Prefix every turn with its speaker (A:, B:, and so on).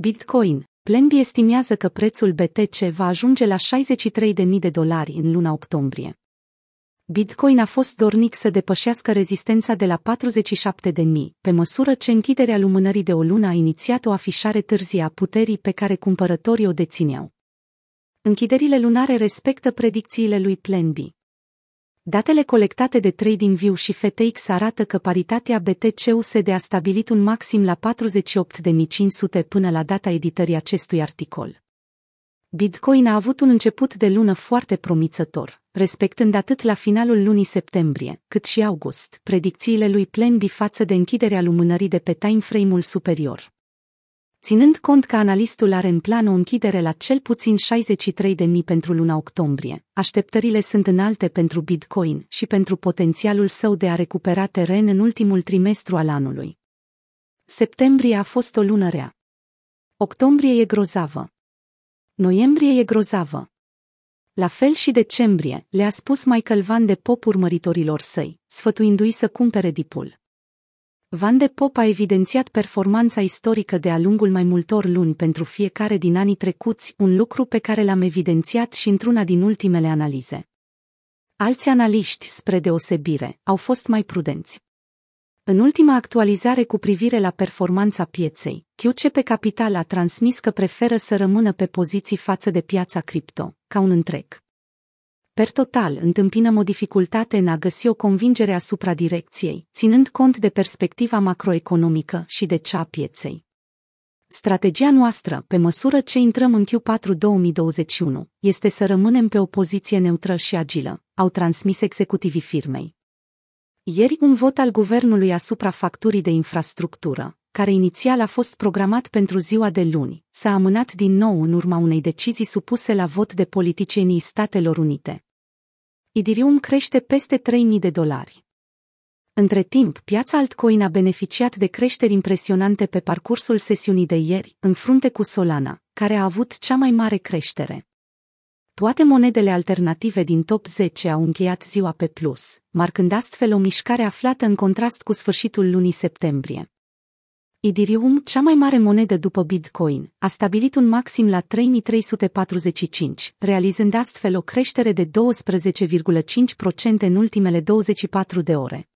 A: Bitcoin. Plenby estimează că prețul BTC va ajunge la 63.000 de dolari în luna octombrie. Bitcoin a fost dornic să depășească rezistența de la 47.000, pe măsură ce închiderea lumânării de o lună a inițiat o afișare târzie a puterii pe care cumpărătorii o dețineau. Închiderile lunare respectă predicțiile lui Plenby. Datele colectate de TradingView și FTX arată că paritatea BTC-USD a stabilit un maxim la 48.500 până la data editării acestui articol. Bitcoin a avut un început de lună foarte promițător, respectând atât la finalul lunii septembrie, cât și august, predicțiile lui Plenby față de închiderea lumânării de pe timeframe-ul superior. Ținând cont că analistul are în plan o închidere la cel puțin 63.000 pentru luna octombrie, așteptările sunt înalte pentru Bitcoin și pentru potențialul său de a recupera teren în ultimul trimestru al anului. Septembrie a fost o lună rea. Octombrie e grozavă. Noiembrie e grozavă. La fel și decembrie, le-a spus Michael Van de Pop urmăritorilor săi, sfătuindu-i să cumpere dipul. Van de Pop a evidențiat performanța istorică de-a lungul mai multor luni pentru fiecare din anii trecuți, un lucru pe care l-am evidențiat și într-una din ultimele analize. Alți analiști, spre deosebire, au fost mai prudenți. În ultima actualizare cu privire la performanța pieței, QCP Capital a transmis că preferă să rămână pe poziții față de piața cripto, ca un întreg. Per total, întâmpinăm o dificultate în a găsi o convingere asupra direcției, ținând cont de perspectiva macroeconomică și de cea a pieței. Strategia noastră, pe măsură ce intrăm în Q4 2021, este să rămânem pe o poziție neutră și agilă, au transmis executivii firmei. Ieri, un vot al guvernului asupra facturii de infrastructură, care inițial a fost programat pentru ziua de luni, s-a amânat din nou în urma unei decizii supuse la vot de politicienii Statelor Unite. Idirium crește peste 3.000 de dolari. Între timp, piața altcoin a beneficiat de creșteri impresionante pe parcursul sesiunii de ieri, în frunte cu Solana, care a avut cea mai mare creștere. Toate monedele alternative din top 10 au încheiat ziua pe plus, marcând astfel o mișcare aflată în contrast cu sfârșitul lunii septembrie. Idirium, cea mai mare monedă după Bitcoin, a stabilit un maxim la 3345, realizând astfel o creștere de 12,5% în ultimele 24 de ore.